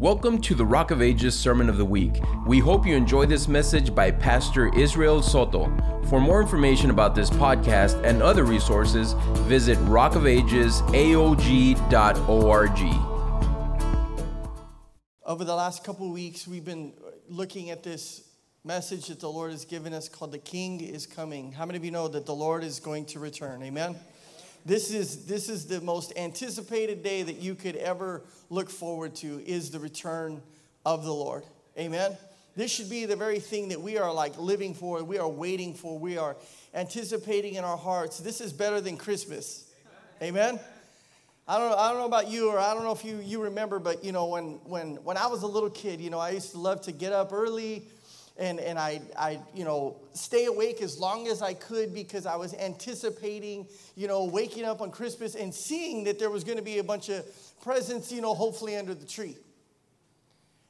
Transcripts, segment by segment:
Welcome to the Rock of Ages Sermon of the Week. We hope you enjoy this message by Pastor Israel Soto. For more information about this podcast and other resources, visit rockofagesaog.org. Over the last couple weeks, we've been looking at this message that the Lord has given us called The King is Coming. How many of you know that the Lord is going to return? Amen. This is, this is the most anticipated day that you could ever look forward to is the return of the Lord. Amen. This should be the very thing that we are like living for, we are waiting for, we are anticipating in our hearts. This is better than Christmas. Amen. I don't, I don't know about you, or I don't know if you, you remember, but you know, when, when, when I was a little kid, you know, I used to love to get up early and, and I, I, you know, stay awake as long as I could because I was anticipating, you know, waking up on Christmas and seeing that there was going to be a bunch of presents, you know, hopefully under the tree.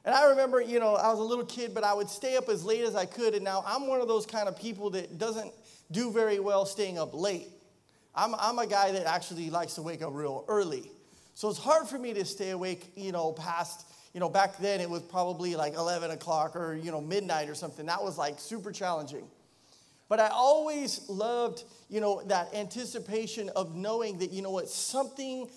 And I remember, you know, I was a little kid, but I would stay up as late as I could. And now I'm one of those kind of people that doesn't do very well staying up late. I'm, I'm a guy that actually likes to wake up real early. So it's hard for me to stay awake, you know, past you know, back then it was probably like 11 o'clock or, you know, midnight or something. That was like super challenging. But I always loved, you know, that anticipation of knowing that, you know what, something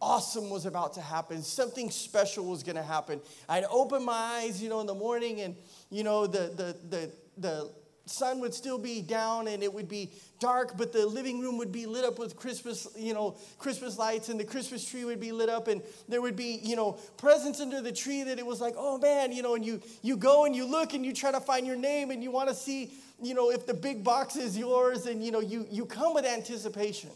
awesome was about to happen. Something special was going to happen. I'd open my eyes, you know, in the morning and, you know, the, the, the, the sun would still be down and it would be dark but the living room would be lit up with christmas you know christmas lights and the christmas tree would be lit up and there would be you know presents under the tree that it was like oh man you know and you you go and you look and you try to find your name and you want to see you know if the big box is yours and you know you you come with anticipation.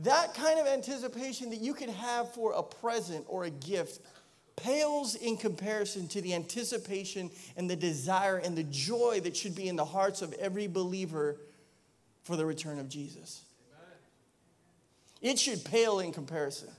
That kind of anticipation that you can have for a present or a gift pales in comparison to the anticipation and the desire and the joy that should be in the hearts of every believer for the return of Jesus. Amen. It should pale in comparison.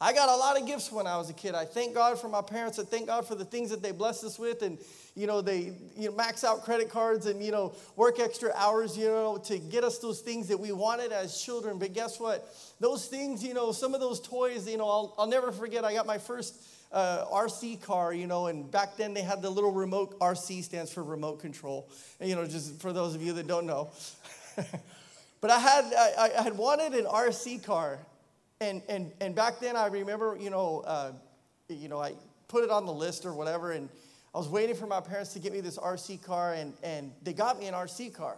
I got a lot of gifts when I was a kid. I thank God for my parents. I thank God for the things that they blessed us with. And, you know, they you know, max out credit cards and, you know, work extra hours, you know, to get us those things that we wanted as children. But guess what? Those things, you know, some of those toys, you know, I'll, I'll never forget. I got my first uh, RC car, you know, and back then they had the little remote, RC stands for remote control. And, you know, just for those of you that don't know. but I had, I, I had wanted an RC car and, and, and back then, I remember, you know, uh, you know, I put it on the list or whatever, and I was waiting for my parents to get me this RC car, and, and they got me an RC car.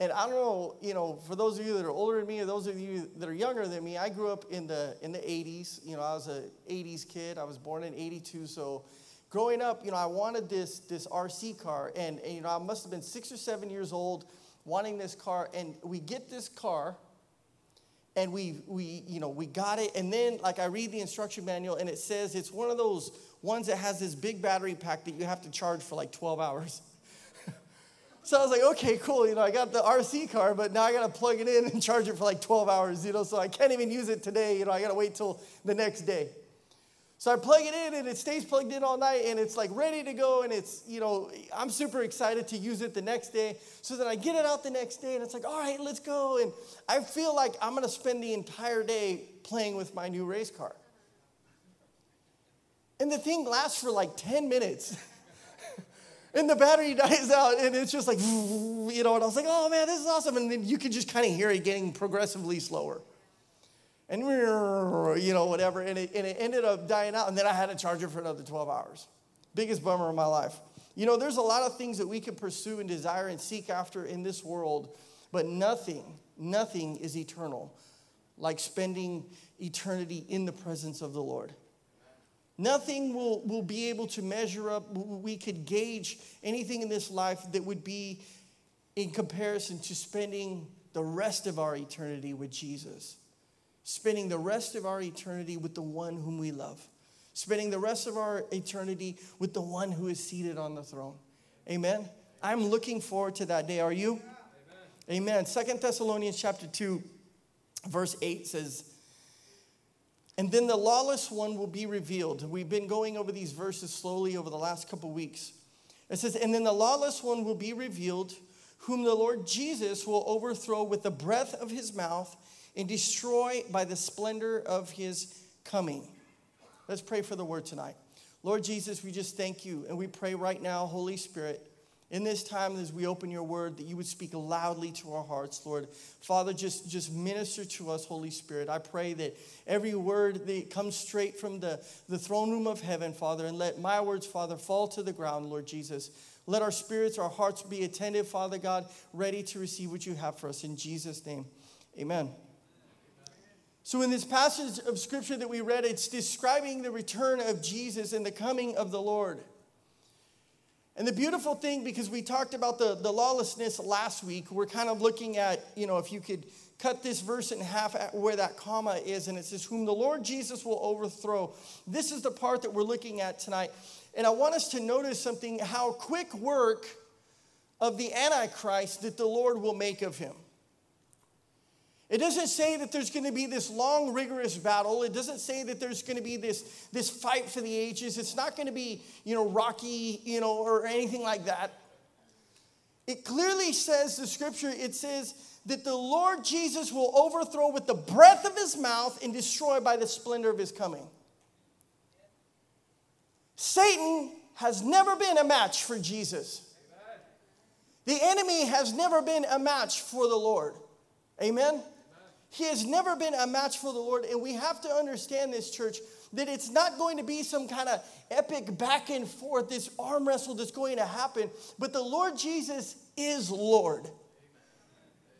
And I don't know, you know, for those of you that are older than me, or those of you that are younger than me, I grew up in the in the 80s. You know, I was an 80s kid. I was born in 82, so growing up, you know, I wanted this this RC car, and, and you know, I must have been six or seven years old, wanting this car. And we get this car, and we we you know we got it. And then like i read the instruction manual and it says it's one of those ones that has this big battery pack that you have to charge for like 12 hours. So i was like okay cool you know i got the rc car but now i got to plug it in and charge it for like 12 hours you know so i can't even use it today you know i got to wait till the next day so I plug it in and it stays plugged in all night and it's like ready to go and it's, you know, I'm super excited to use it the next day. So then I get it out the next day and it's like, all right, let's go. And I feel like I'm going to spend the entire day playing with my new race car. And the thing lasts for like 10 minutes. and the battery dies out and it's just like, you know, and I was like, oh man, this is awesome. And then you can just kind of hear it getting progressively slower and you know whatever and it, and it ended up dying out and then i had to charge it for another 12 hours. Biggest bummer of my life. You know there's a lot of things that we can pursue and desire and seek after in this world but nothing nothing is eternal like spending eternity in the presence of the lord. Nothing will, will be able to measure up we could gauge anything in this life that would be in comparison to spending the rest of our eternity with jesus spending the rest of our eternity with the one whom we love, spending the rest of our eternity with the one who is seated on the throne. Amen. I'm looking forward to that day. Are you? Amen. Amen. Second Thessalonians chapter 2, verse 8 says, and then the lawless one will be revealed. We've been going over these verses slowly over the last couple weeks. It says, And then the lawless one will be revealed, whom the Lord Jesus will overthrow with the breath of his mouth and destroy by the splendor of his coming. Let's pray for the word tonight. Lord Jesus, we just thank you and we pray right now, Holy Spirit, in this time as we open your word, that you would speak loudly to our hearts, Lord. Father, just, just minister to us, Holy Spirit. I pray that every word that comes straight from the, the throne room of heaven, Father, and let my words, Father, fall to the ground, Lord Jesus. Let our spirits, our hearts be attentive, Father God, ready to receive what you have for us. In Jesus' name, amen. So, in this passage of scripture that we read, it's describing the return of Jesus and the coming of the Lord. And the beautiful thing, because we talked about the, the lawlessness last week, we're kind of looking at, you know, if you could cut this verse in half where that comma is, and it says, Whom the Lord Jesus will overthrow. This is the part that we're looking at tonight. And I want us to notice something how quick work of the Antichrist that the Lord will make of him. It doesn't say that there's going to be this long, rigorous battle. It doesn't say that there's going to be this, this fight for the ages. It's not going to be, you know, rocky, you know, or anything like that. It clearly says, the scripture, it says that the Lord Jesus will overthrow with the breath of his mouth and destroy by the splendor of his coming. Satan has never been a match for Jesus. The enemy has never been a match for the Lord. Amen? He has never been a match for the Lord. And we have to understand this, church, that it's not going to be some kind of epic back and forth, this arm wrestle that's going to happen. But the Lord Jesus is Lord.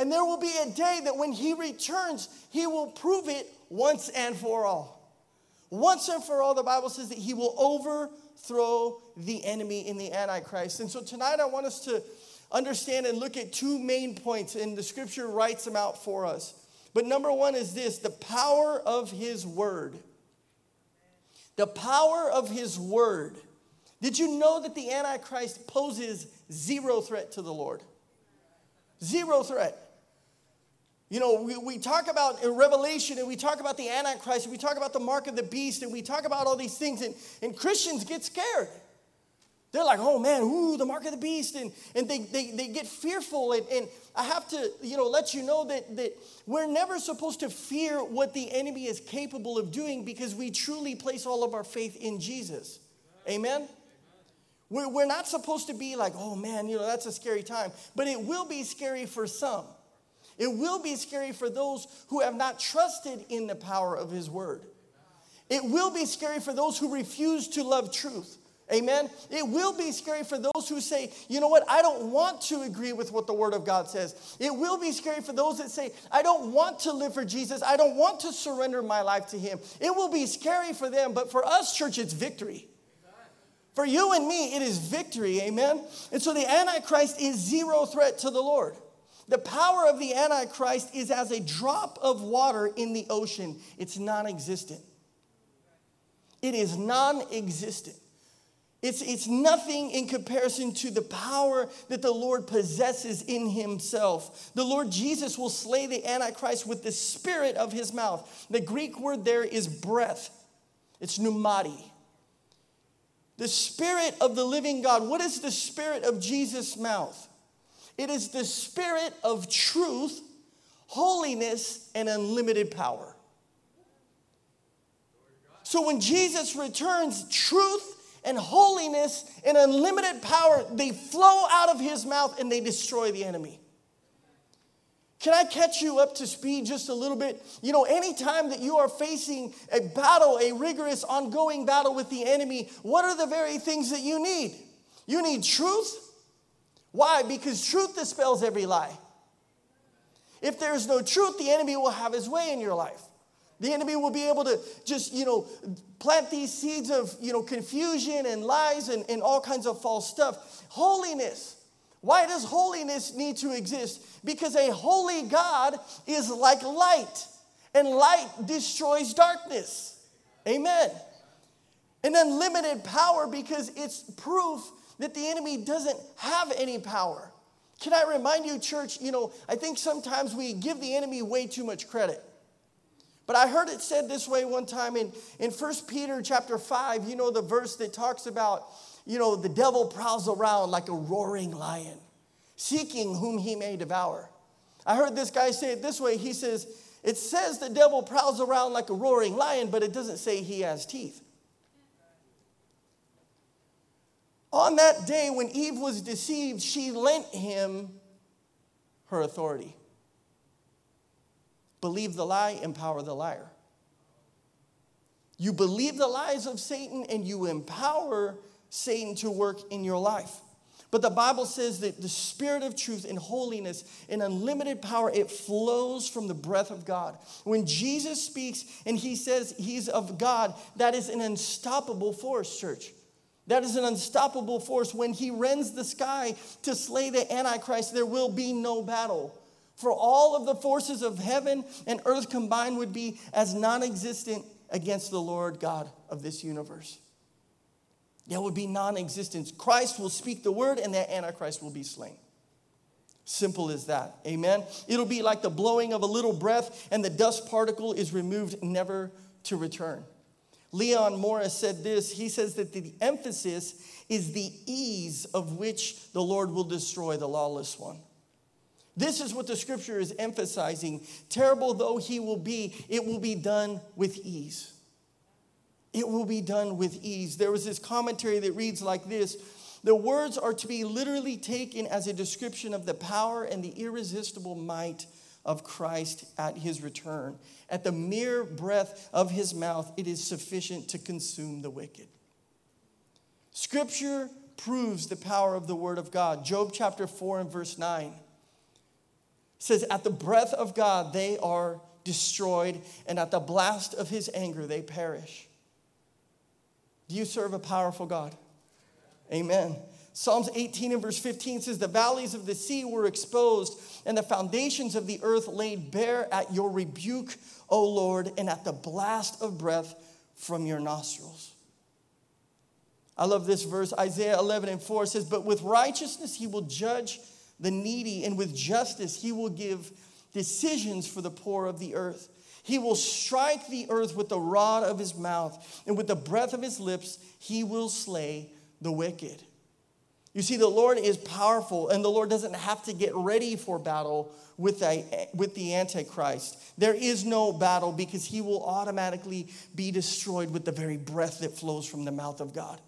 And there will be a day that when he returns, he will prove it once and for all. Once and for all, the Bible says that he will overthrow the enemy in the Antichrist. And so tonight I want us to understand and look at two main points, and the scripture writes them out for us. But number one is this the power of his word. The power of his word. Did you know that the Antichrist poses zero threat to the Lord? Zero threat. You know, we, we talk about in Revelation and we talk about the Antichrist and we talk about the mark of the beast and we talk about all these things, and, and Christians get scared. They're like, oh man, ooh, the mark of the beast, and, and they, they, they get fearful. And, and I have to, you know, let you know that, that we're never supposed to fear what the enemy is capable of doing because we truly place all of our faith in Jesus. Amen? We're, we're not supposed to be like, oh man, you know, that's a scary time. But it will be scary for some. It will be scary for those who have not trusted in the power of His Word. It will be scary for those who refuse to love truth. Amen. It will be scary for those who say, you know what, I don't want to agree with what the Word of God says. It will be scary for those that say, I don't want to live for Jesus. I don't want to surrender my life to Him. It will be scary for them, but for us, church, it's victory. For you and me, it is victory. Amen. And so the Antichrist is zero threat to the Lord. The power of the Antichrist is as a drop of water in the ocean, it's non existent. It is non existent. It's, it's nothing in comparison to the power that the Lord possesses in himself. The Lord Jesus will slay the Antichrist with the spirit of his mouth. The Greek word there is breath, it's pneumati. The spirit of the living God. What is the spirit of Jesus' mouth? It is the spirit of truth, holiness, and unlimited power. So when Jesus returns, truth and holiness and unlimited power, they flow out of his mouth and they destroy the enemy. Can I catch you up to speed just a little bit? You know, anytime that you are facing a battle, a rigorous, ongoing battle with the enemy, what are the very things that you need? You need truth. Why? Because truth dispels every lie. If there is no truth, the enemy will have his way in your life. The enemy will be able to just, you know, plant these seeds of, you know, confusion and lies and, and all kinds of false stuff. Holiness. Why does holiness need to exist? Because a holy God is like light, and light destroys darkness. Amen. An unlimited power because it's proof that the enemy doesn't have any power. Can I remind you, church, you know, I think sometimes we give the enemy way too much credit. But I heard it said this way one time in, in 1 Peter chapter 5, you know, the verse that talks about, you know, the devil prowls around like a roaring lion, seeking whom he may devour. I heard this guy say it this way. He says, It says the devil prowls around like a roaring lion, but it doesn't say he has teeth. On that day when Eve was deceived, she lent him her authority. Believe the lie, empower the liar. You believe the lies of Satan and you empower Satan to work in your life. But the Bible says that the spirit of truth and holiness and unlimited power, it flows from the breath of God. When Jesus speaks and he says he's of God, that is an unstoppable force, church. That is an unstoppable force. When he rends the sky to slay the Antichrist, there will be no battle. For all of the forces of heaven and earth combined would be as non existent against the Lord God of this universe. There would be non existence. Christ will speak the word, and that Antichrist will be slain. Simple as that. Amen. It'll be like the blowing of a little breath, and the dust particle is removed, never to return. Leon Morris said this He says that the emphasis is the ease of which the Lord will destroy the lawless one. This is what the scripture is emphasizing. Terrible though he will be, it will be done with ease it will be done with ease. There was this commentary that reads like this The words are to be literally taken as a description of the power and the irresistible might of Christ at his return. At the mere breath of his mouth, it is sufficient to consume the wicked. Scripture proves the power of the word of God. Job chapter 4 and verse 9 says, At the breath of God, they are destroyed, and at the blast of his anger, they perish. Do you serve a powerful God? Amen. Psalms 18 and verse 15 says, The valleys of the sea were exposed, and the foundations of the earth laid bare at your rebuke, O Lord, and at the blast of breath from your nostrils. I love this verse. Isaiah 11 and 4 says, But with righteousness he will judge the needy, and with justice he will give decisions for the poor of the earth. He will strike the earth with the rod of his mouth, and with the breath of his lips, he will slay the wicked. You see, the Lord is powerful, and the Lord doesn't have to get ready for battle with the, with the Antichrist. There is no battle because he will automatically be destroyed with the very breath that flows from the mouth of God.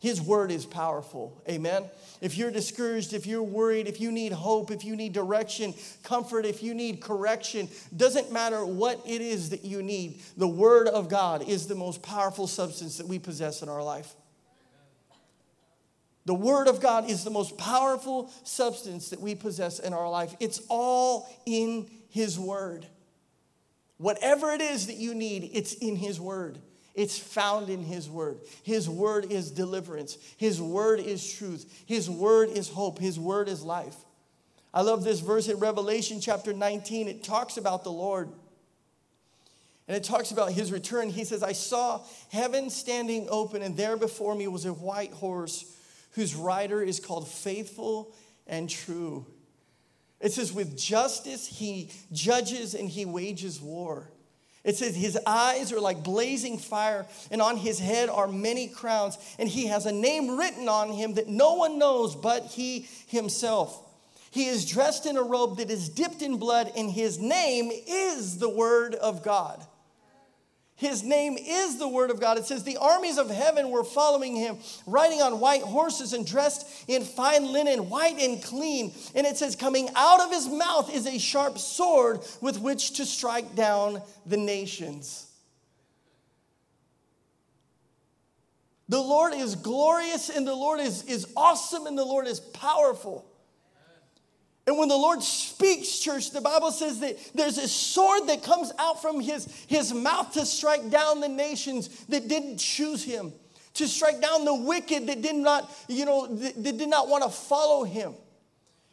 His word is powerful. Amen. If you're discouraged, if you're worried, if you need hope, if you need direction, comfort, if you need correction, doesn't matter what it is that you need, the word of God is the most powerful substance that we possess in our life. The Word of God is the most powerful substance that we possess in our life. It's all in His Word. Whatever it is that you need, it's in His Word. It's found in His Word. His Word is deliverance. His Word is truth. His Word is hope. His Word is life. I love this verse in Revelation chapter 19. It talks about the Lord. And it talks about his return. He says, I saw heaven standing open, and there before me was a white horse whose rider is called Faithful and True. It says, with justice he judges and he wages war. It says, His eyes are like blazing fire, and on his head are many crowns, and he has a name written on him that no one knows but he himself. He is dressed in a robe that is dipped in blood, and his name is the Word of God. His name is the Word of God. It says, The armies of heaven were following him, riding on white horses and dressed in fine linen, white and clean. And it says, Coming out of his mouth is a sharp sword with which to strike down the nations. The Lord is glorious, and the Lord is, is awesome, and the Lord is powerful. And when the Lord speaks, church, the Bible says that there's a sword that comes out from his, his mouth to strike down the nations that didn't choose him, to strike down the wicked that did not, you know, that, that did not want to follow him.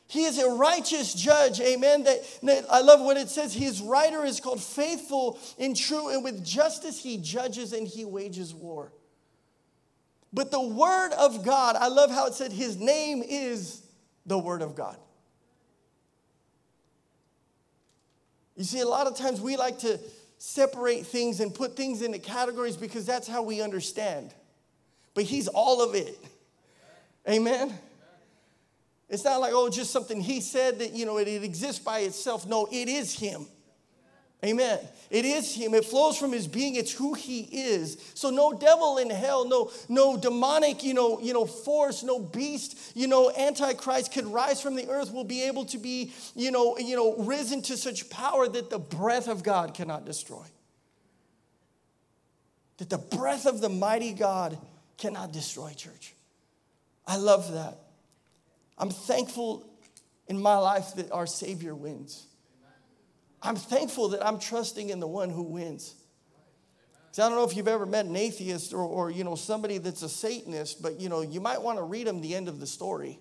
He is a righteous judge, amen. That, that, I love what it says. His rider is called faithful and true, and with justice he judges and he wages war. But the word of God, I love how it said his name is the word of God. You see, a lot of times we like to separate things and put things into categories because that's how we understand. But He's all of it. Amen? It's not like, oh, just something He said that, you know, it, it exists by itself. No, it is Him. Amen. It is him. It flows from his being. It's who he is. So no devil in hell, no, no demonic, you know, you know, force, no beast, you know, antichrist could rise from the earth, will be able to be, you know, you know, risen to such power that the breath of God cannot destroy. That the breath of the mighty God cannot destroy, church. I love that. I'm thankful in my life that our Savior wins. I'm thankful that I'm trusting in the one who wins. I don't know if you've ever met an atheist or, or, you know, somebody that's a Satanist, but, you know, you might want to read them the end of the story.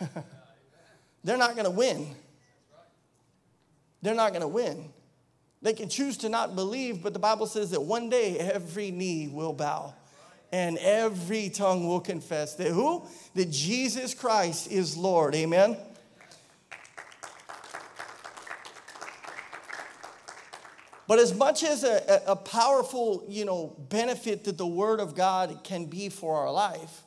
They're not going to win. They're not going to win. They can choose to not believe, but the Bible says that one day every knee will bow and every tongue will confess that who? That Jesus Christ is Lord. Amen. But as much as a, a, powerful, you know, benefit that the Word of God can be for our life,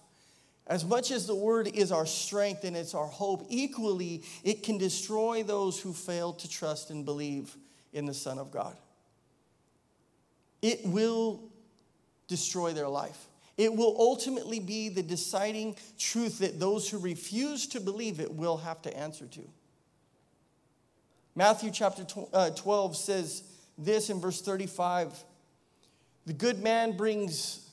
as much as the Word is our strength and it's our hope, equally it can destroy those who fail to trust and believe in the Son of God. It will destroy their life. It will ultimately be the deciding truth that those who refuse to believe it will have to answer to. Matthew chapter uh, 12 says, this in verse 35 The good man brings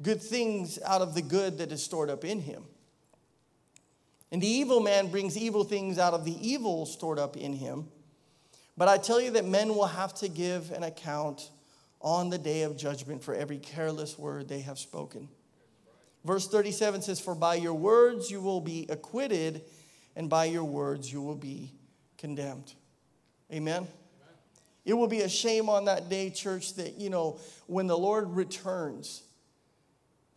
good things out of the good that is stored up in him. And the evil man brings evil things out of the evil stored up in him. But I tell you that men will have to give an account on the day of judgment for every careless word they have spoken. Verse 37 says, For by your words you will be acquitted, and by your words you will be condemned. Amen. It will be a shame on that day, church, that, you know, when the Lord returns,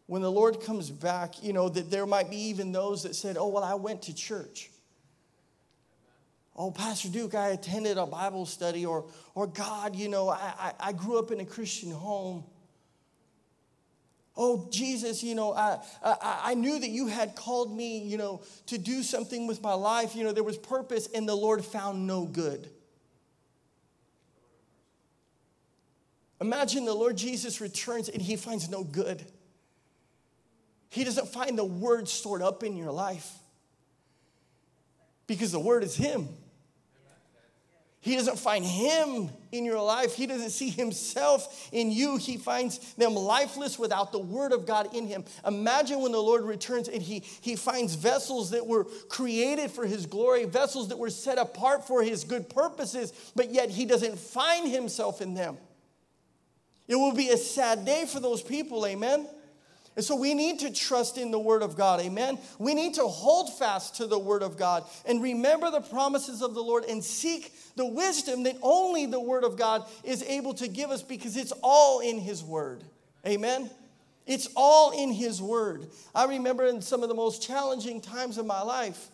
when the Lord comes back, you know, that there might be even those that said, oh, well, I went to church. Oh, Pastor Duke, I attended a Bible study, or, or God, you know, I, I, I grew up in a Christian home. Oh, Jesus, you know, I, I, I knew that you had called me, you know, to do something with my life. You know, there was purpose, and the Lord found no good. Imagine the Lord Jesus returns and he finds no good. He doesn't find the word stored up in your life because the word is him. He doesn't find him in your life. He doesn't see himself in you. He finds them lifeless without the word of God in him. Imagine when the Lord returns and he, he finds vessels that were created for his glory, vessels that were set apart for his good purposes, but yet he doesn't find himself in them. It will be a sad day for those people, amen? And so we need to trust in the Word of God, amen? We need to hold fast to the Word of God and remember the promises of the Lord and seek the wisdom that only the Word of God is able to give us because it's all in His Word, amen? It's all in His Word. I remember in some of the most challenging times of my life,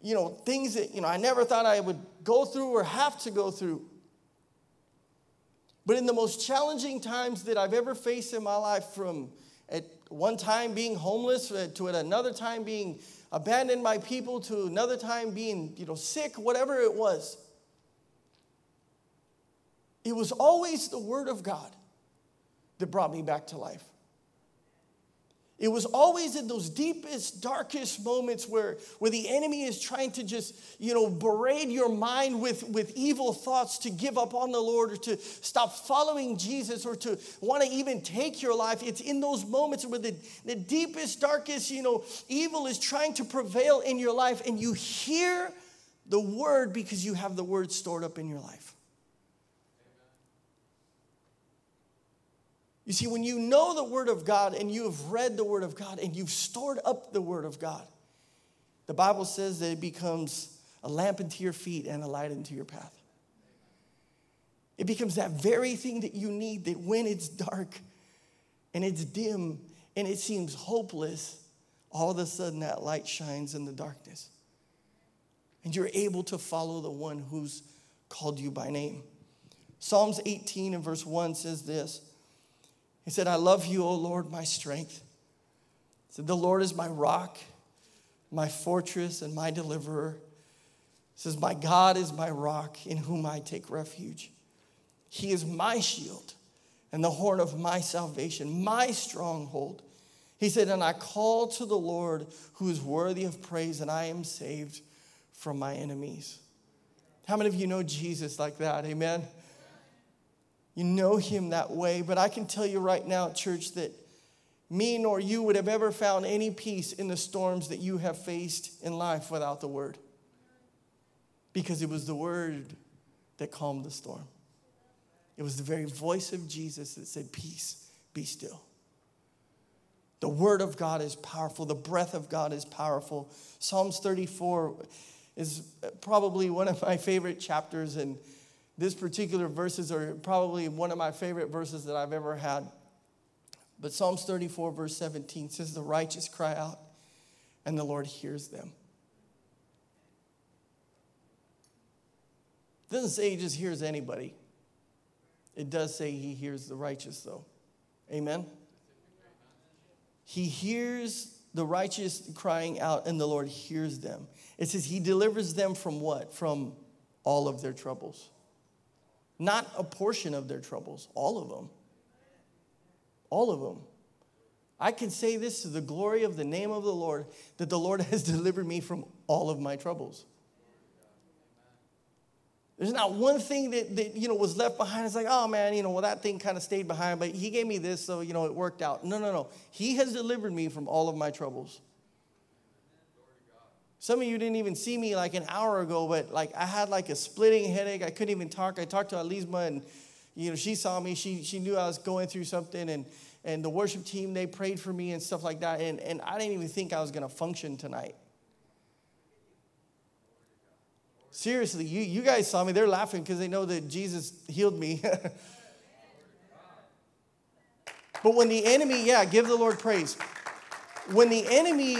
you know, things that, you know, I never thought I would go through or have to go through. But in the most challenging times that I've ever faced in my life, from at one time being homeless uh, to at another time being abandoned by people to another time being you know sick whatever it was it was always the word of god that brought me back to life it was always in those deepest, darkest moments where, where the enemy is trying to just, you know, berate your mind with, with evil thoughts to give up on the Lord or to stop following Jesus or to want to even take your life. It's in those moments where the, the deepest, darkest, you know, evil is trying to prevail in your life and you hear the word because you have the word stored up in your life. You see, when you know the Word of God and you have read the Word of God and you've stored up the Word of God, the Bible says that it becomes a lamp into your feet and a light into your path. It becomes that very thing that you need that when it's dark and it's dim and it seems hopeless, all of a sudden that light shines in the darkness. And you're able to follow the one who's called you by name. Psalms 18 and verse 1 says this. He said, I love you, O Lord, my strength. He said, The Lord is my rock, my fortress, and my deliverer. He says, My God is my rock in whom I take refuge. He is my shield and the horn of my salvation, my stronghold. He said, And I call to the Lord who is worthy of praise, and I am saved from my enemies. How many of you know Jesus like that? Amen. You know him that way, but I can tell you right now, church, that me nor you would have ever found any peace in the storms that you have faced in life without the word. Because it was the word that calmed the storm. It was the very voice of Jesus that said, Peace, be still. The word of God is powerful, the breath of God is powerful. Psalms 34 is probably one of my favorite chapters, and this particular verses are probably one of my favorite verses that I've ever had. But Psalms 34, verse 17 says, The righteous cry out, and the Lord hears them. It doesn't say he just hears anybody. It does say he hears the righteous, though. Amen? He hears the righteous crying out, and the Lord hears them. It says he delivers them from what? From all of their troubles. Not a portion of their troubles, all of them. All of them. I can say this to the glory of the name of the Lord that the Lord has delivered me from all of my troubles. There's not one thing that, that you know was left behind. It's like, oh man, you know, well, that thing kind of stayed behind, but he gave me this, so you know, it worked out. No, no, no. He has delivered me from all of my troubles. Some of you didn't even see me like an hour ago, but like I had like a splitting headache. I couldn't even talk. I talked to Alisma and you know, she saw me. She, she knew I was going through something and, and the worship team, they prayed for me and stuff like that. And, and I didn't even think I was to function tonight. Seriously, you, you guys saw me. They're laughing because they know that Jesus healed me. but when the enemy, yeah, give the Lord praise. When the enemy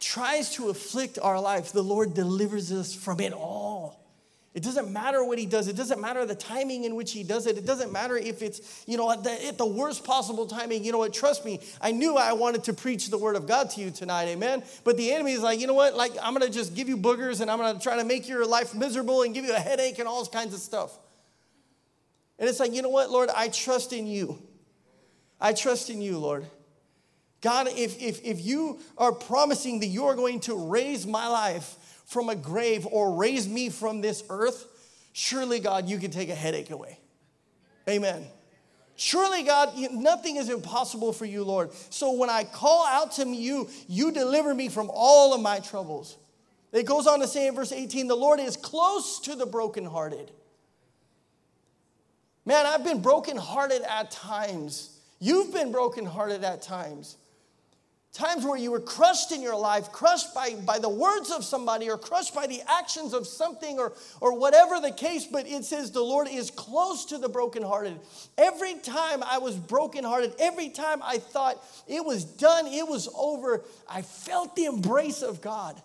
tries to afflict our life, the Lord delivers us from it all. It doesn't matter what he does. It doesn't matter the timing in which he does it. It doesn't matter if it's, you know, at the, at the, worst possible timing. You know what? Trust me. I knew I wanted to preach the word of God to you tonight. Amen. But the enemy is like, you know what? Like, I'm going to just give you boogers and I'm going to try to make your life miserable and give you a headache and all kinds of stuff. And it's like, you know what, Lord? I trust in you. I trust in you, Lord. God, if, if, if you are promising that you are going to raise my life from a grave or raise me from this earth, surely, God, you can take a headache away. Amen. Surely, God, nothing is impossible for you, Lord. So when I call out to you, you deliver me from all of my troubles. It goes on to say in verse 18, the Lord is close to the brokenhearted. Man, I've been brokenhearted at times. You've been brokenhearted at times. Times where you were crushed in your life, crushed by, by the words of somebody or crushed by the actions of something or, or whatever the case, but it says the Lord is close to the brokenhearted. Every time I was brokenhearted, every time I thought it was done, it was over, I felt the embrace of God.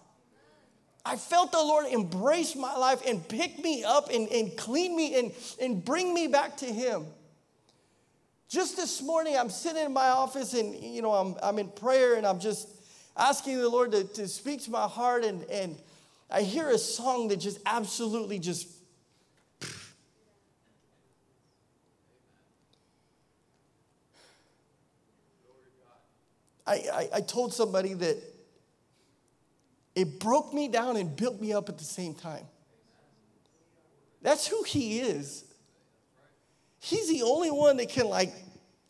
I felt the Lord embrace my life and pick me up and, and clean me and, and bring me back to Him. Just this morning, I'm sitting in my office and, you know, I'm, I'm in prayer and I'm just asking the Lord to, to speak to my heart. And, and I hear a song that just absolutely just. I, I, I told somebody that it broke me down and built me up at the same time. That's who he is. He's the only one that can like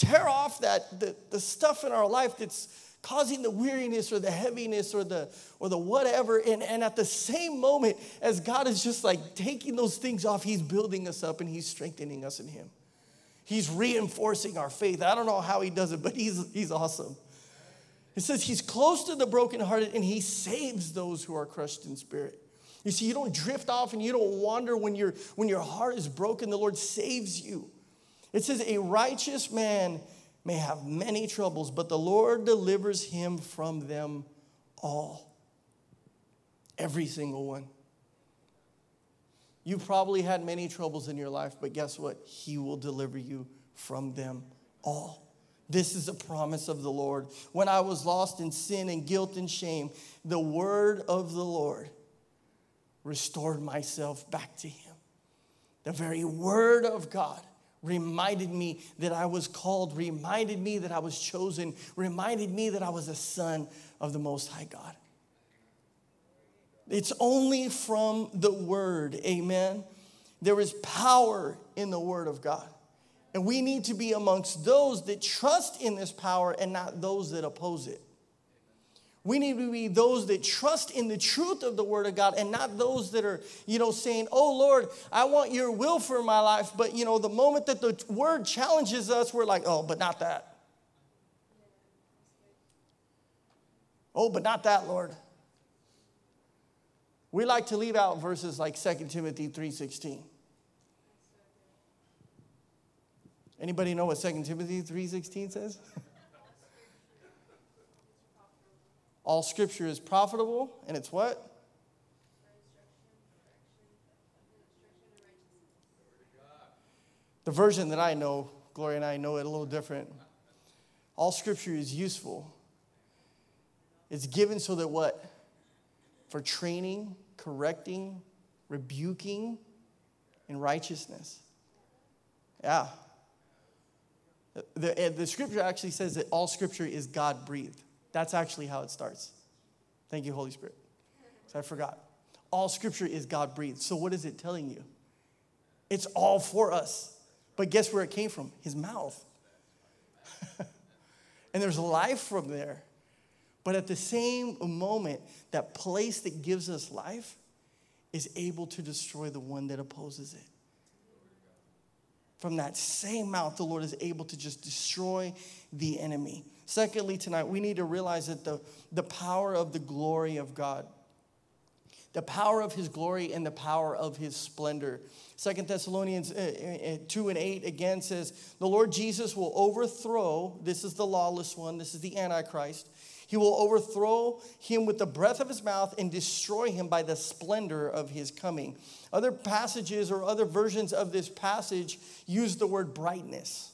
tear off that the, the stuff in our life that's causing the weariness or the heaviness or the or the whatever. And, and at the same moment as god is just like taking those things off he's building us up and he's strengthening us in him. He's reinforcing our faith. I don't know how he does it but he's he's awesome. It says he's close to the brokenhearted and he saves those who are crushed in spirit. You see you don't drift off and you don't wander when your when your heart is broken. The lord saves you it says, A righteous man may have many troubles, but the Lord delivers him from them all. Every single one. You probably had many troubles in your life, but guess what? He will deliver you from them all. This is a promise of the Lord. When I was lost in sin and guilt and shame, the word of the Lord restored myself back to Him. The very Word of God reminded me that I was called, reminded me that I was chosen, reminded me that I was a son of the Most High God. It's only from the Word, amen. There is power in the Word of God. And we need to be amongst those that trust in this power and not those that oppose it. We need to be those that trust in the truth of the word of God and not those that are, you know, saying, "Oh Lord, I want your will for my life." But, you know, the moment that the word challenges us, we're like, "Oh, but not that." Oh, but not that, Lord. We like to leave out verses like 2 Timothy 3:16. Anybody know what 2 Timothy 3:16 says? All scripture is profitable, and it's what? The version that I know, Gloria and I know it a little different. All scripture is useful. It's given so that what? For training, correcting, rebuking and righteousness. Yeah. The, the scripture actually says that all scripture is God breathed. That's actually how it starts. Thank you, Holy Spirit. So I forgot. All scripture is God breathed. So what is it telling you? It's all for us. But guess where it came from? His mouth. and there's life from there. But at the same moment, that place that gives us life is able to destroy the one that opposes it. From that same mouth, the Lord is able to just destroy the enemy. Secondly, tonight, we need to realize that the, the power of the glory of God, the power of his glory and the power of his splendor. Second Thessalonians uh, uh, 2 and 8 again says, The Lord Jesus will overthrow, this is the lawless one, this is the Antichrist. He will overthrow him with the breath of his mouth and destroy him by the splendor of his coming. Other passages or other versions of this passage use the word brightness.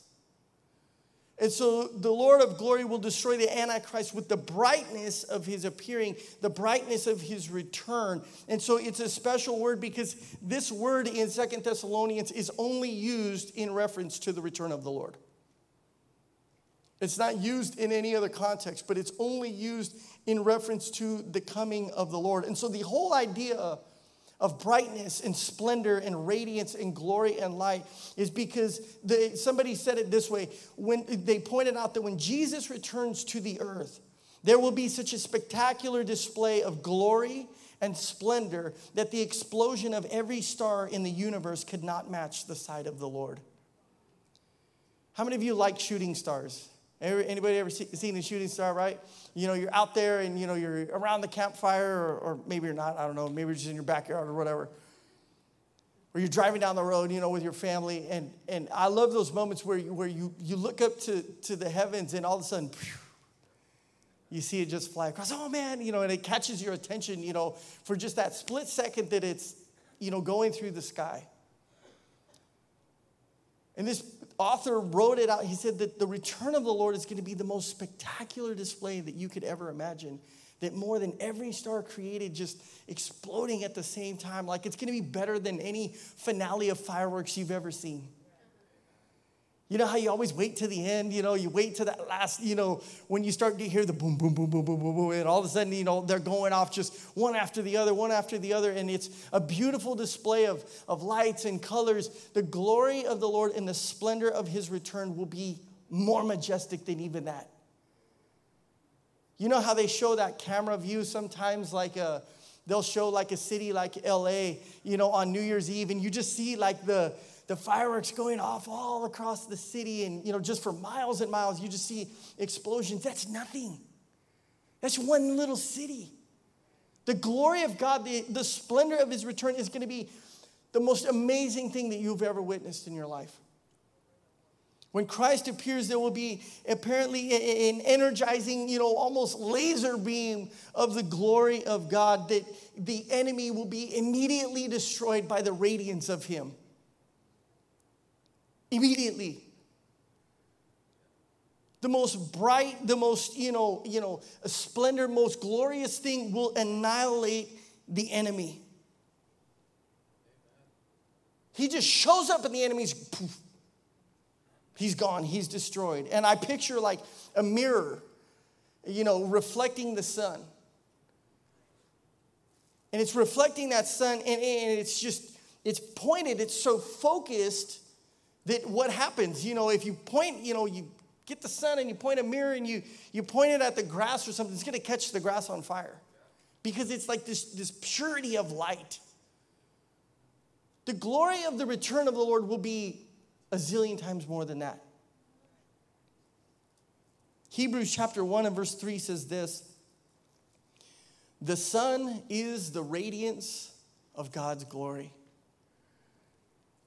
And so the Lord of glory will destroy the Antichrist with the brightness of his appearing, the brightness of his return. And so it's a special word because this word in Second Thessalonians is only used in reference to the return of the Lord. It's not used in any other context, but it's only used in reference to the coming of the Lord. And so the whole idea of brightness and splendor and radiance and glory and light is because the, somebody said it this way when they pointed out that when Jesus returns to the earth, there will be such a spectacular display of glory and splendor that the explosion of every star in the universe could not match the sight of the Lord. How many of you like shooting stars? Anybody ever seen a shooting star, right? You know, you're out there and, you know, you're around the campfire, or, or maybe you're not, I don't know, maybe you're just in your backyard or whatever. Or you're driving down the road, you know, with your family. And, and I love those moments where you, where you, you look up to, to the heavens and all of a sudden, you see it just fly across. Oh, man, you know, and it catches your attention, you know, for just that split second that it's, you know, going through the sky. And this author wrote it out. He said that the return of the Lord is going to be the most spectacular display that you could ever imagine. That more than every star created just exploding at the same time, like it's going to be better than any finale of fireworks you've ever seen. You know how you always wait to the end, you know, you wait to that last, you know, when you start to hear the boom, boom, boom, boom, boom, boom, boom, and all of a sudden, you know, they're going off just one after the other, one after the other, and it's a beautiful display of, of lights and colors. The glory of the Lord and the splendor of his return will be more majestic than even that. You know how they show that camera view sometimes, like a, they'll show like a city like LA, you know, on New Year's Eve, and you just see like the, the fireworks going off all across the city and you know just for miles and miles you just see explosions. That's nothing. That's one little city. The glory of god the, the splendor of his return is going to be the most amazing thing that you've ever witnessed in your life. When Christ appears, there will be apparently an energizing, you know, almost laser beam of the glory of God that the enemy will be immediately destroyed by the radiance of Him immediately the most bright the most you know you know splendor most glorious thing will annihilate the enemy He just shows up and the enemy's poof, he's gone, he's destroyed. And I picture like a mirror, you know, reflecting the sun. And it's reflecting that sun, and, and it's just, it's pointed, it's so focused that what happens, you know, if you point, you know, you get the sun and you point a mirror and you, you point it at the grass or something, it's gonna catch the grass on fire. Because it's like this, this purity of light. The glory of the return of the Lord will be a zillion times more than that. Hebrews chapter 1 and verse 3 says this The Son is the radiance of God's glory.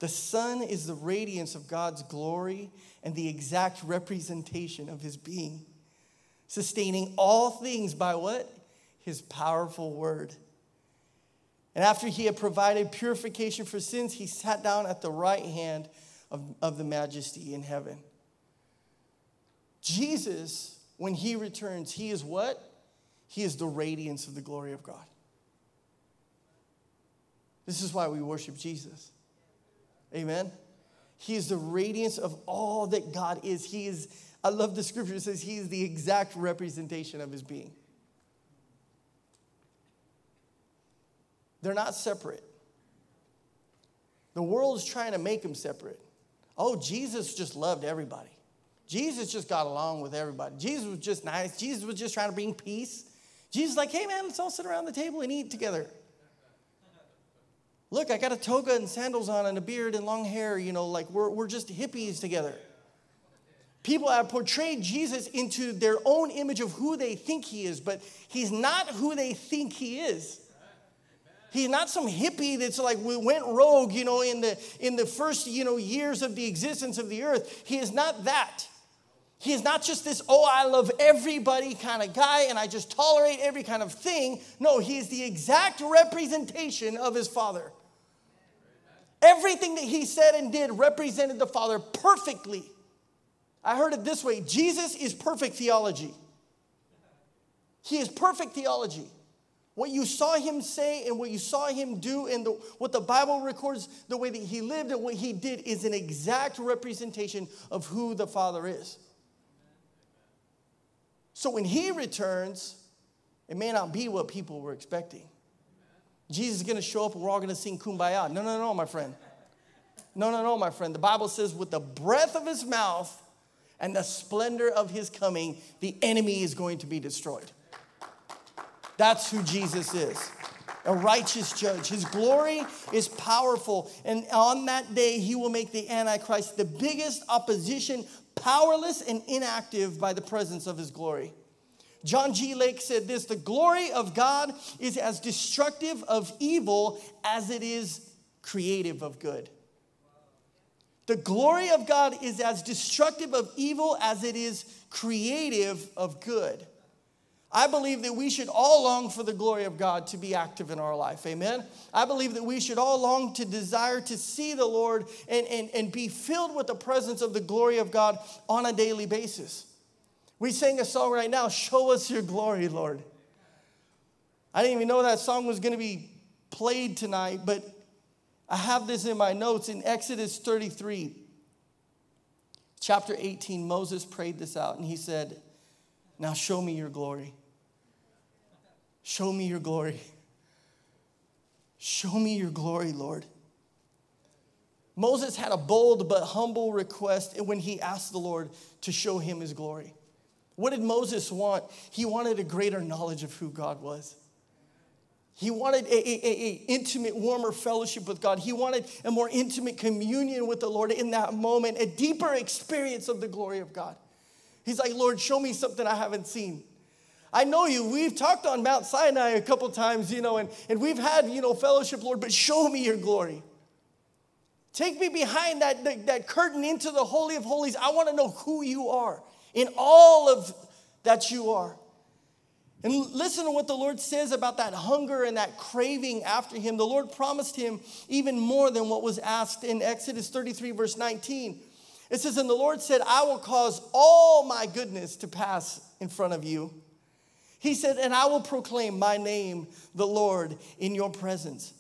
The Son is the radiance of God's glory and the exact representation of his being, sustaining all things by what? His powerful word. And after he had provided purification for sins, he sat down at the right hand of, of the majesty in heaven. Jesus, when he returns, he is what? He is the radiance of the glory of God. This is why we worship Jesus. Amen. He is the radiance of all that God is. He is, I love the scripture, it says he is the exact representation of his being. They're not separate. The world is trying to make them separate. Oh, Jesus just loved everybody. Jesus just got along with everybody. Jesus was just nice. Jesus was just trying to bring peace. Jesus like, hey man, let's all sit around the table and eat together. Look, I got a toga and sandals on and a beard and long hair, you know, like we're, we're just hippies together. People have portrayed Jesus into their own image of who they think he is, but he's not who they think he is. He's not some hippie that's like we went rogue, you know, in the in the first, you know, years of the existence of the earth. He is not that. He is not just this, oh, I love everybody kind of guy and I just tolerate every kind of thing. No, he is the exact representation of his father. Everything that he said and did represented the father perfectly. I heard it this way Jesus is perfect theology. He is perfect theology. What you saw him say and what you saw him do, and the, what the Bible records, the way that he lived and what he did, is an exact representation of who the Father is. So when he returns, it may not be what people were expecting. Jesus is going to show up and we're all going to sing kumbaya. No, no, no, my friend. No, no, no, my friend. The Bible says, with the breath of his mouth and the splendor of his coming, the enemy is going to be destroyed. That's who Jesus is a righteous judge. His glory is powerful. And on that day, he will make the Antichrist the biggest opposition powerless and inactive by the presence of his glory. John G. Lake said this The glory of God is as destructive of evil as it is creative of good. The glory of God is as destructive of evil as it is creative of good. I believe that we should all long for the glory of God to be active in our life. Amen. I believe that we should all long to desire to see the Lord and, and, and be filled with the presence of the glory of God on a daily basis. We sing a song right now, Show Us Your Glory, Lord. I didn't even know that song was going to be played tonight, but I have this in my notes in Exodus 33, chapter 18. Moses prayed this out and he said, Now show me your glory. Show me your glory. Show me your glory, Lord. Moses had a bold but humble request when he asked the Lord to show him his glory. What did Moses want? He wanted a greater knowledge of who God was. He wanted a, a, a, intimate, warmer fellowship with God. He wanted a more intimate communion with the Lord in that moment, a deeper experience of the glory of God. He's like, Lord, show me something I haven't seen. I know you. We've talked on Mount Sinai a couple times, you know, and, and we've had, you know, fellowship, Lord, but show me your glory. Take me behind that, that, that curtain into the Holy of Holies. I want to know who you are in all of that you are. And listen to what the Lord says about that hunger and that craving after Him. The Lord promised him even more than what was asked in Exodus 33, verse 19. It says, And the Lord said, I will cause all my goodness to pass in front of you he said, And I will proclaim my name, the Lord, in your presence.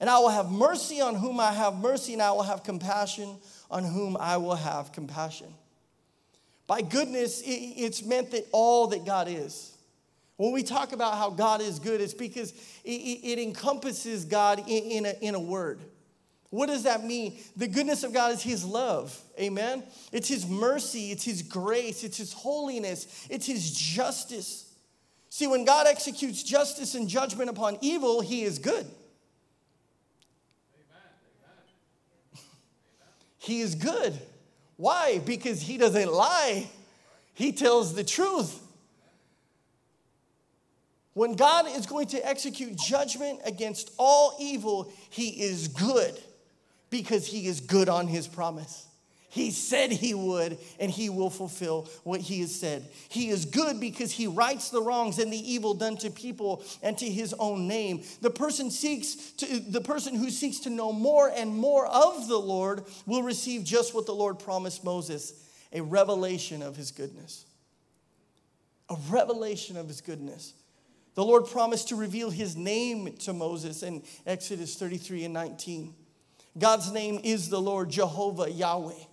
And I will have mercy on whom I have mercy, and I will have compassion on whom I will have compassion. By goodness, it's meant that all that God is. When we talk about how God is good, it's because it encompasses God in a, in a word. What does that mean? The goodness of God is His love. Amen. It's His mercy, it's His grace, it's His holiness, it's His justice. See, when God executes justice and judgment upon evil, He is good. he is good. Why? Because He doesn't lie, He tells the truth. When God is going to execute judgment against all evil, He is good because he is good on his promise. He said he would, and he will fulfill what he has said. He is good because he rights the wrongs and the evil done to people and to his own name. The person seeks to, the person who seeks to know more and more of the Lord will receive just what the Lord promised Moses, a revelation of his goodness. A revelation of his goodness. The Lord promised to reveal his name to Moses in Exodus 33 and 19. God's name is the Lord Jehovah Yahweh.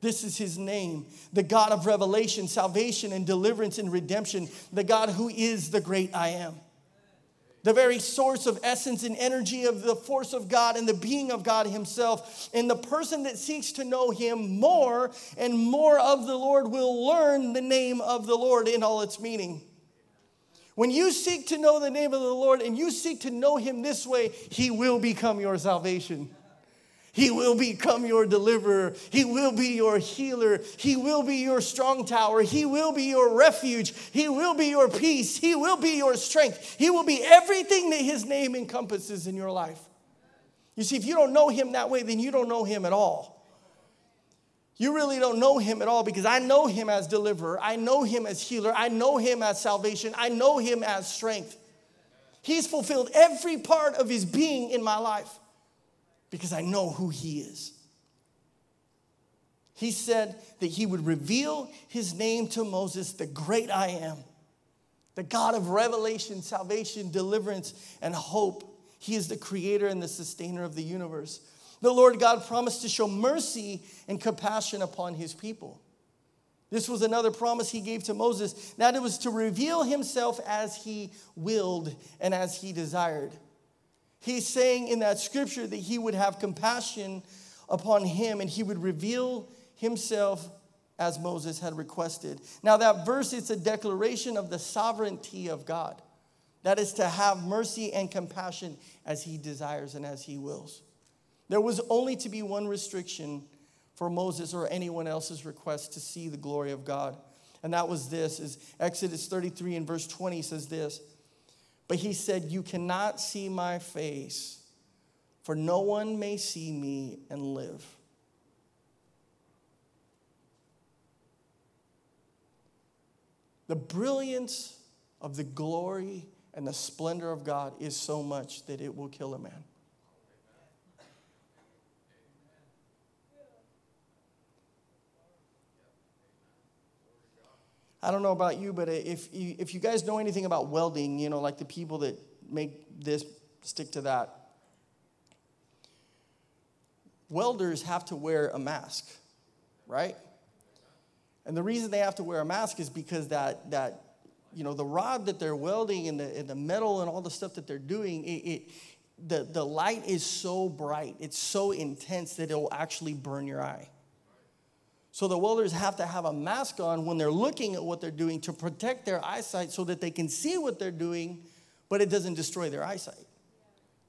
This is his name, the God of revelation, salvation, and deliverance and redemption, the God who is the great I am. The very source of essence and energy of the force of God and the being of God Himself. And the person that seeks to know Him more and more of the Lord will learn the name of the Lord in all its meaning. When you seek to know the name of the Lord and you seek to know Him this way, He will become your salvation. He will become your deliverer. He will be your healer. He will be your strong tower. He will be your refuge. He will be your peace. He will be your strength. He will be everything that His name encompasses in your life. You see, if you don't know Him that way, then you don't know Him at all. You really don't know Him at all because I know Him as deliverer. I know Him as healer. I know Him as salvation. I know Him as strength. He's fulfilled every part of His being in my life because I know who He is. He said that He would reveal His name to Moses, the great I am, the God of revelation, salvation, deliverance, and hope. He is the creator and the sustainer of the universe. The Lord God promised to show mercy and compassion upon His people. This was another promise he gave to Moses, that it was to reveal himself as he willed and as he desired. He's saying in that scripture that he would have compassion upon him and he would reveal himself as Moses had requested. Now, that verse, it's a declaration of the sovereignty of God. That is to have mercy and compassion as he desires and as he wills. There was only to be one restriction for Moses or anyone else's request to see the glory of God. And that was this is Exodus 33 and verse 20 says this. But he said, You cannot see my face, for no one may see me and live. The brilliance of the glory and the splendor of God is so much that it will kill a man. I don't know about you, but if you, if you guys know anything about welding, you know, like the people that make this stick to that, welders have to wear a mask, right? And the reason they have to wear a mask is because that, that you know, the rod that they're welding and the, and the metal and all the stuff that they're doing, it, it, the, the light is so bright, it's so intense that it will actually burn your eye. So the welders have to have a mask on when they're looking at what they're doing to protect their eyesight so that they can see what they're doing, but it doesn't destroy their eyesight.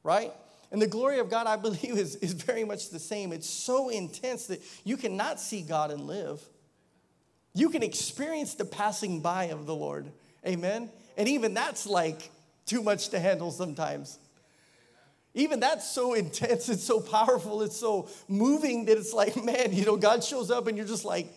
Right? And the glory of God, I believe, is, is very much the same. It's so intense that you cannot see God and live. You can experience the passing by of the Lord. Amen? And even that's like too much to handle sometimes. Even that's so intense, it's so powerful, it's so moving that it's like, man, you know, God shows up and you're just like,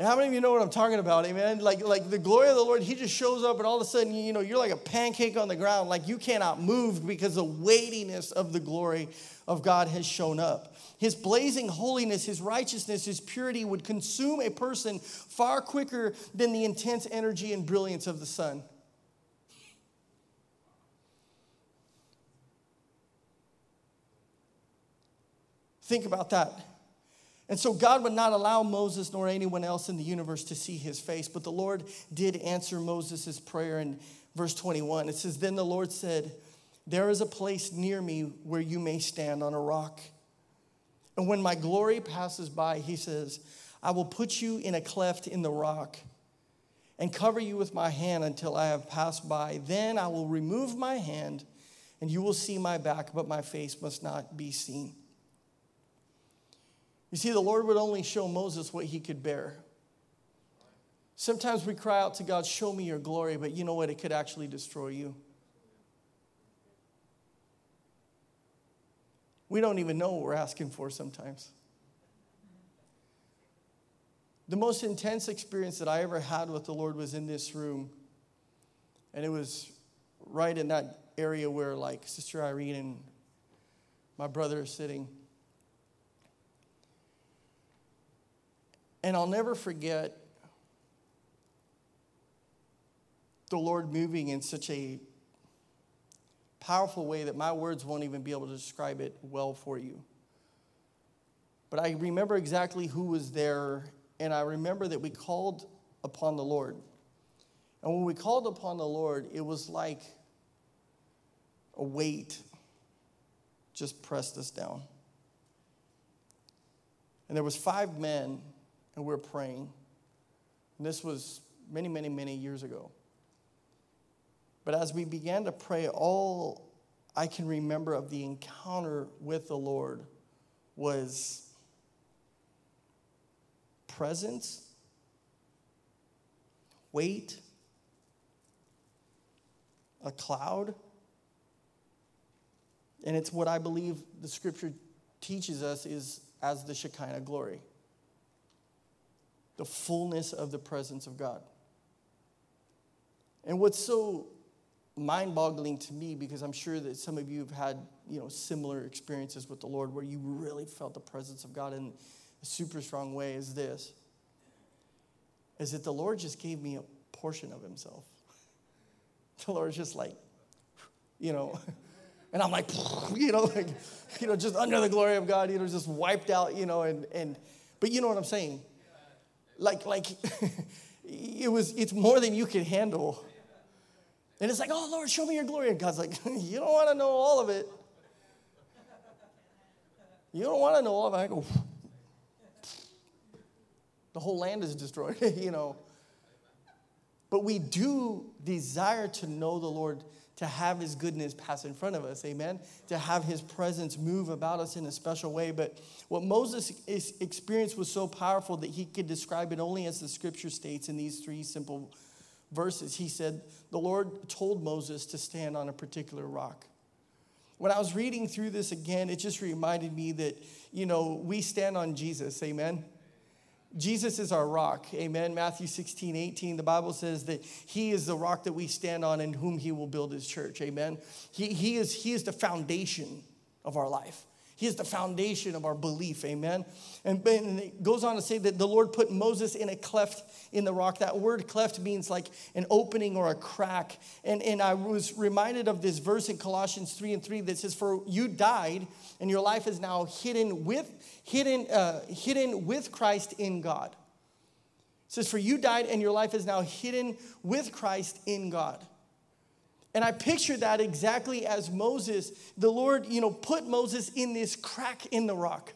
how many of you know what I'm talking about, amen? Like, like the glory of the Lord, He just shows up and all of a sudden, you know, you're like a pancake on the ground, like you cannot move because the weightiness of the glory of God has shown up. His blazing holiness, His righteousness, His purity would consume a person far quicker than the intense energy and brilliance of the sun. Think about that. And so God would not allow Moses nor anyone else in the universe to see his face. But the Lord did answer Moses' prayer in verse 21. It says, Then the Lord said, There is a place near me where you may stand on a rock. And when my glory passes by, he says, I will put you in a cleft in the rock and cover you with my hand until I have passed by. Then I will remove my hand, and you will see my back, but my face must not be seen. You see, the Lord would only show Moses what he could bear. Sometimes we cry out to God, Show me your glory, but you know what? It could actually destroy you. We don't even know what we're asking for sometimes. The most intense experience that I ever had with the Lord was in this room. And it was right in that area where, like, Sister Irene and my brother are sitting. And I'll never forget the Lord moving in such a powerful way that my words won't even be able to describe it well for you. But I remember exactly who was there, and I remember that we called upon the Lord. And when we called upon the Lord, it was like a weight just pressed us down. And there was five men and we are praying. And this was many, many, many years ago. But as we began to pray, all I can remember of the encounter with the Lord was presence, weight, a cloud. And it's what I believe the scripture teaches us is as the Shekinah glory the fullness of the presence of God. And what's so mind boggling to me, because I'm sure that some of you have had you know, similar experiences with the Lord where you really felt the presence of God in a super strong way, is this is that the Lord just gave me a portion of Himself. The Lord's just like, you know, and I'm like, you know, like, you know, just under the glory of God, you know, just wiped out, you know, and and but you know what I'm saying? Like like it was it's more than you can handle. And it's like oh lord show me your glory. And god's like you don't want to know all of it. You don't want to know all of it. I go the whole land is destroyed you know. But we do desire to know the lord to have his goodness pass in front of us, amen? To have his presence move about us in a special way. But what Moses experienced was so powerful that he could describe it only as the scripture states in these three simple verses. He said, The Lord told Moses to stand on a particular rock. When I was reading through this again, it just reminded me that, you know, we stand on Jesus, amen? Jesus is our rock. Amen. Matthew 16, 18, the Bible says that he is the rock that we stand on in whom he will build his church. Amen. He, he, is, he is the foundation of our life. He is the foundation of our belief. Amen. And, and it goes on to say that the Lord put Moses in a cleft in the rock. That word cleft means like an opening or a crack. And, and I was reminded of this verse in Colossians 3 and 3 that says, For you died, and your life is now hidden with, hidden, uh, hidden with Christ in God. It says, For you died, and your life is now hidden with Christ in God. And I picture that exactly as Moses, the Lord, you know, put Moses in this crack in the rock.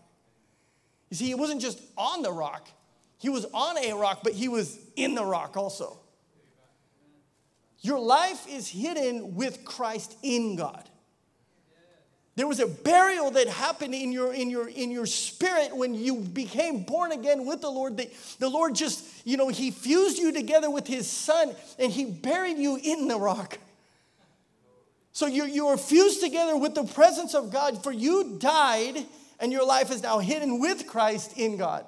You see, he wasn't just on the rock, he was on a rock, but he was in the rock also. Your life is hidden with Christ in God. There was a burial that happened in your, in, your, in your spirit when you became born again with the Lord. That the Lord just, you know, He fused you together with His Son and He buried you in the rock. So you, you are fused together with the presence of God, for you died and your life is now hidden with Christ in God.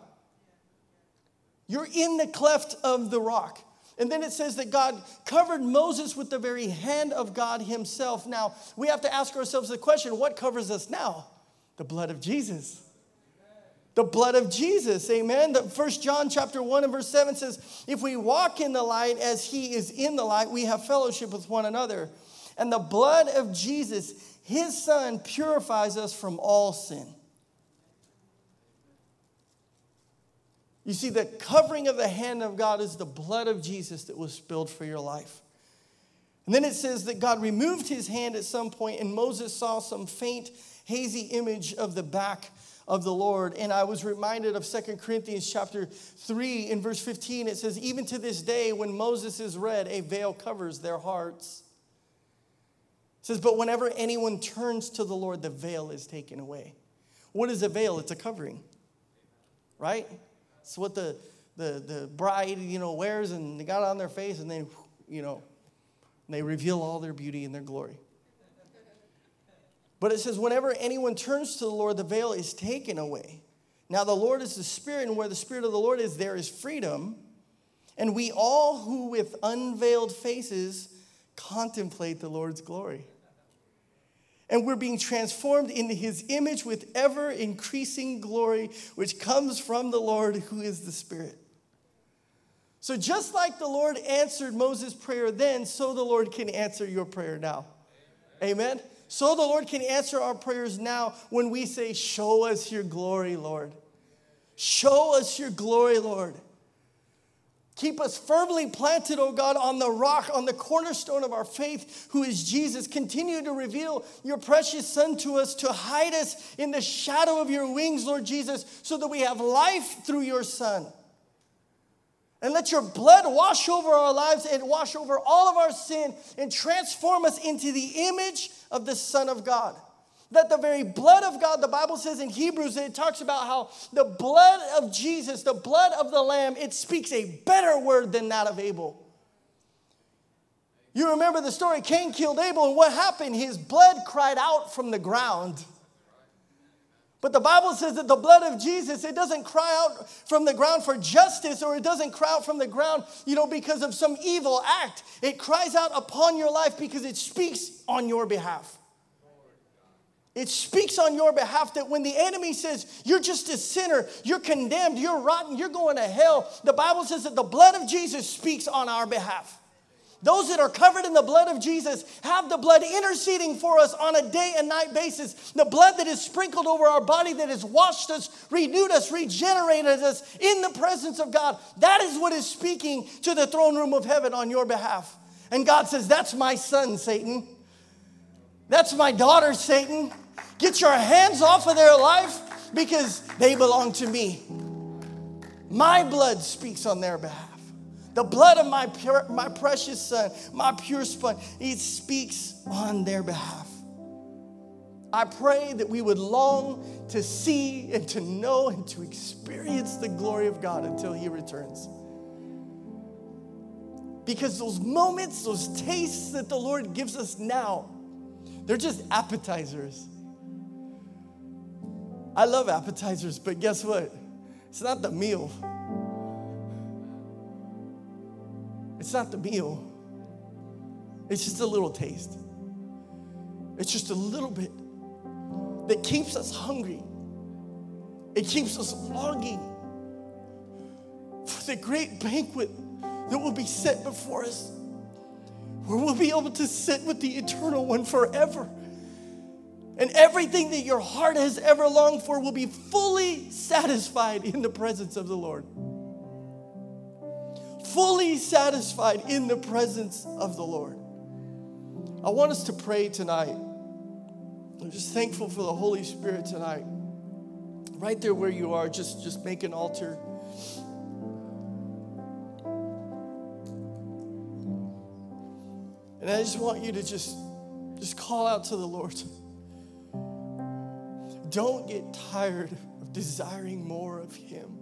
You're in the cleft of the rock. And then it says that God covered Moses with the very hand of God Himself. Now, we have to ask ourselves the question what covers us now? The blood of Jesus. The blood of Jesus, amen. The first John chapter 1 and verse 7 says, If we walk in the light as he is in the light, we have fellowship with one another. And the blood of Jesus, his son, purifies us from all sin. You see, the covering of the hand of God is the blood of Jesus that was spilled for your life. And then it says that God removed his hand at some point, and Moses saw some faint, hazy image of the back of the Lord. And I was reminded of Second Corinthians chapter 3 in verse 15. It says, Even to this day, when Moses is read, a veil covers their hearts. It says, But whenever anyone turns to the Lord, the veil is taken away. What is a veil? It's a covering, right? It's what the, the, the bride, you know, wears and they got on their face and they, you know, they reveal all their beauty and their glory. But it says, whenever anyone turns to the Lord, the veil is taken away. Now, the Lord is the Spirit, and where the Spirit of the Lord is, there is freedom. And we all who with unveiled faces contemplate the Lord's glory. And we're being transformed into his image with ever increasing glory, which comes from the Lord who is the Spirit. So, just like the Lord answered Moses' prayer then, so the Lord can answer your prayer now. Amen. Amen. So the Lord can answer our prayers now when we say, Show us your glory, Lord. Show us your glory, Lord. Keep us firmly planted, O God, on the rock, on the cornerstone of our faith, who is Jesus. Continue to reveal your precious Son to us, to hide us in the shadow of your wings, Lord Jesus, so that we have life through your Son. And let your blood wash over our lives and wash over all of our sin and transform us into the image of the Son of God. That the very blood of God, the Bible says in Hebrews, it talks about how the blood of Jesus, the blood of the Lamb, it speaks a better word than that of Abel. You remember the story Cain killed Abel, and what happened? His blood cried out from the ground. But the Bible says that the blood of Jesus, it doesn't cry out from the ground for justice or it doesn't cry out from the ground, you know, because of some evil act. It cries out upon your life because it speaks on your behalf. It speaks on your behalf that when the enemy says, You're just a sinner, you're condemned, you're rotten, you're going to hell, the Bible says that the blood of Jesus speaks on our behalf. Those that are covered in the blood of Jesus have the blood interceding for us on a day and night basis. The blood that is sprinkled over our body, that has washed us, renewed us, regenerated us in the presence of God. That is what is speaking to the throne room of heaven on your behalf. And God says, That's my son, Satan. That's my daughter, Satan. Get your hands off of their life because they belong to me. My blood speaks on their behalf. The blood of my, pure, my precious son, my pure son, it speaks on their behalf. I pray that we would long to see and to know and to experience the glory of God until He returns. Because those moments, those tastes that the Lord gives us now, they're just appetizers. I love appetizers, but guess what? It's not the meal. It's not the meal, it's just a little taste. It's just a little bit that keeps us hungry. It keeps us longing for the great banquet that will be set before us, where we'll be able to sit with the eternal one forever. And everything that your heart has ever longed for will be fully satisfied in the presence of the Lord fully satisfied in the presence of the Lord. I want us to pray tonight. I'm just thankful for the Holy Spirit tonight. Right there where you are, just, just make an altar. And I just want you to just, just call out to the Lord. Don't get tired of desiring more of Him.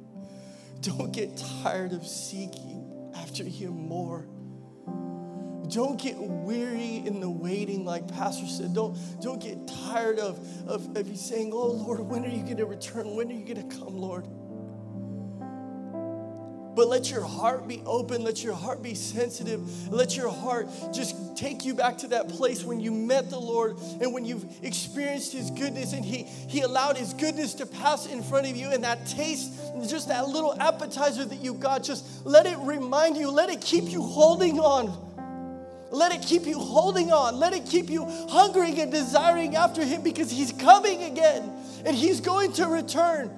Don't get tired of seeking after Him more. Don't get weary in the waiting, like Pastor said. Don't, don't get tired of, of, of you saying, Oh Lord, when are you going to return? When are you going to come, Lord? But let your heart be open. Let your heart be sensitive. Let your heart just take you back to that place when you met the Lord and when you've experienced His goodness and He, he allowed His goodness to pass in front of you and that taste, just that little appetizer that you got, just let it remind you, let it keep you holding on. Let it keep you holding on. Let it keep you hungering and desiring after Him because He's coming again and He's going to return.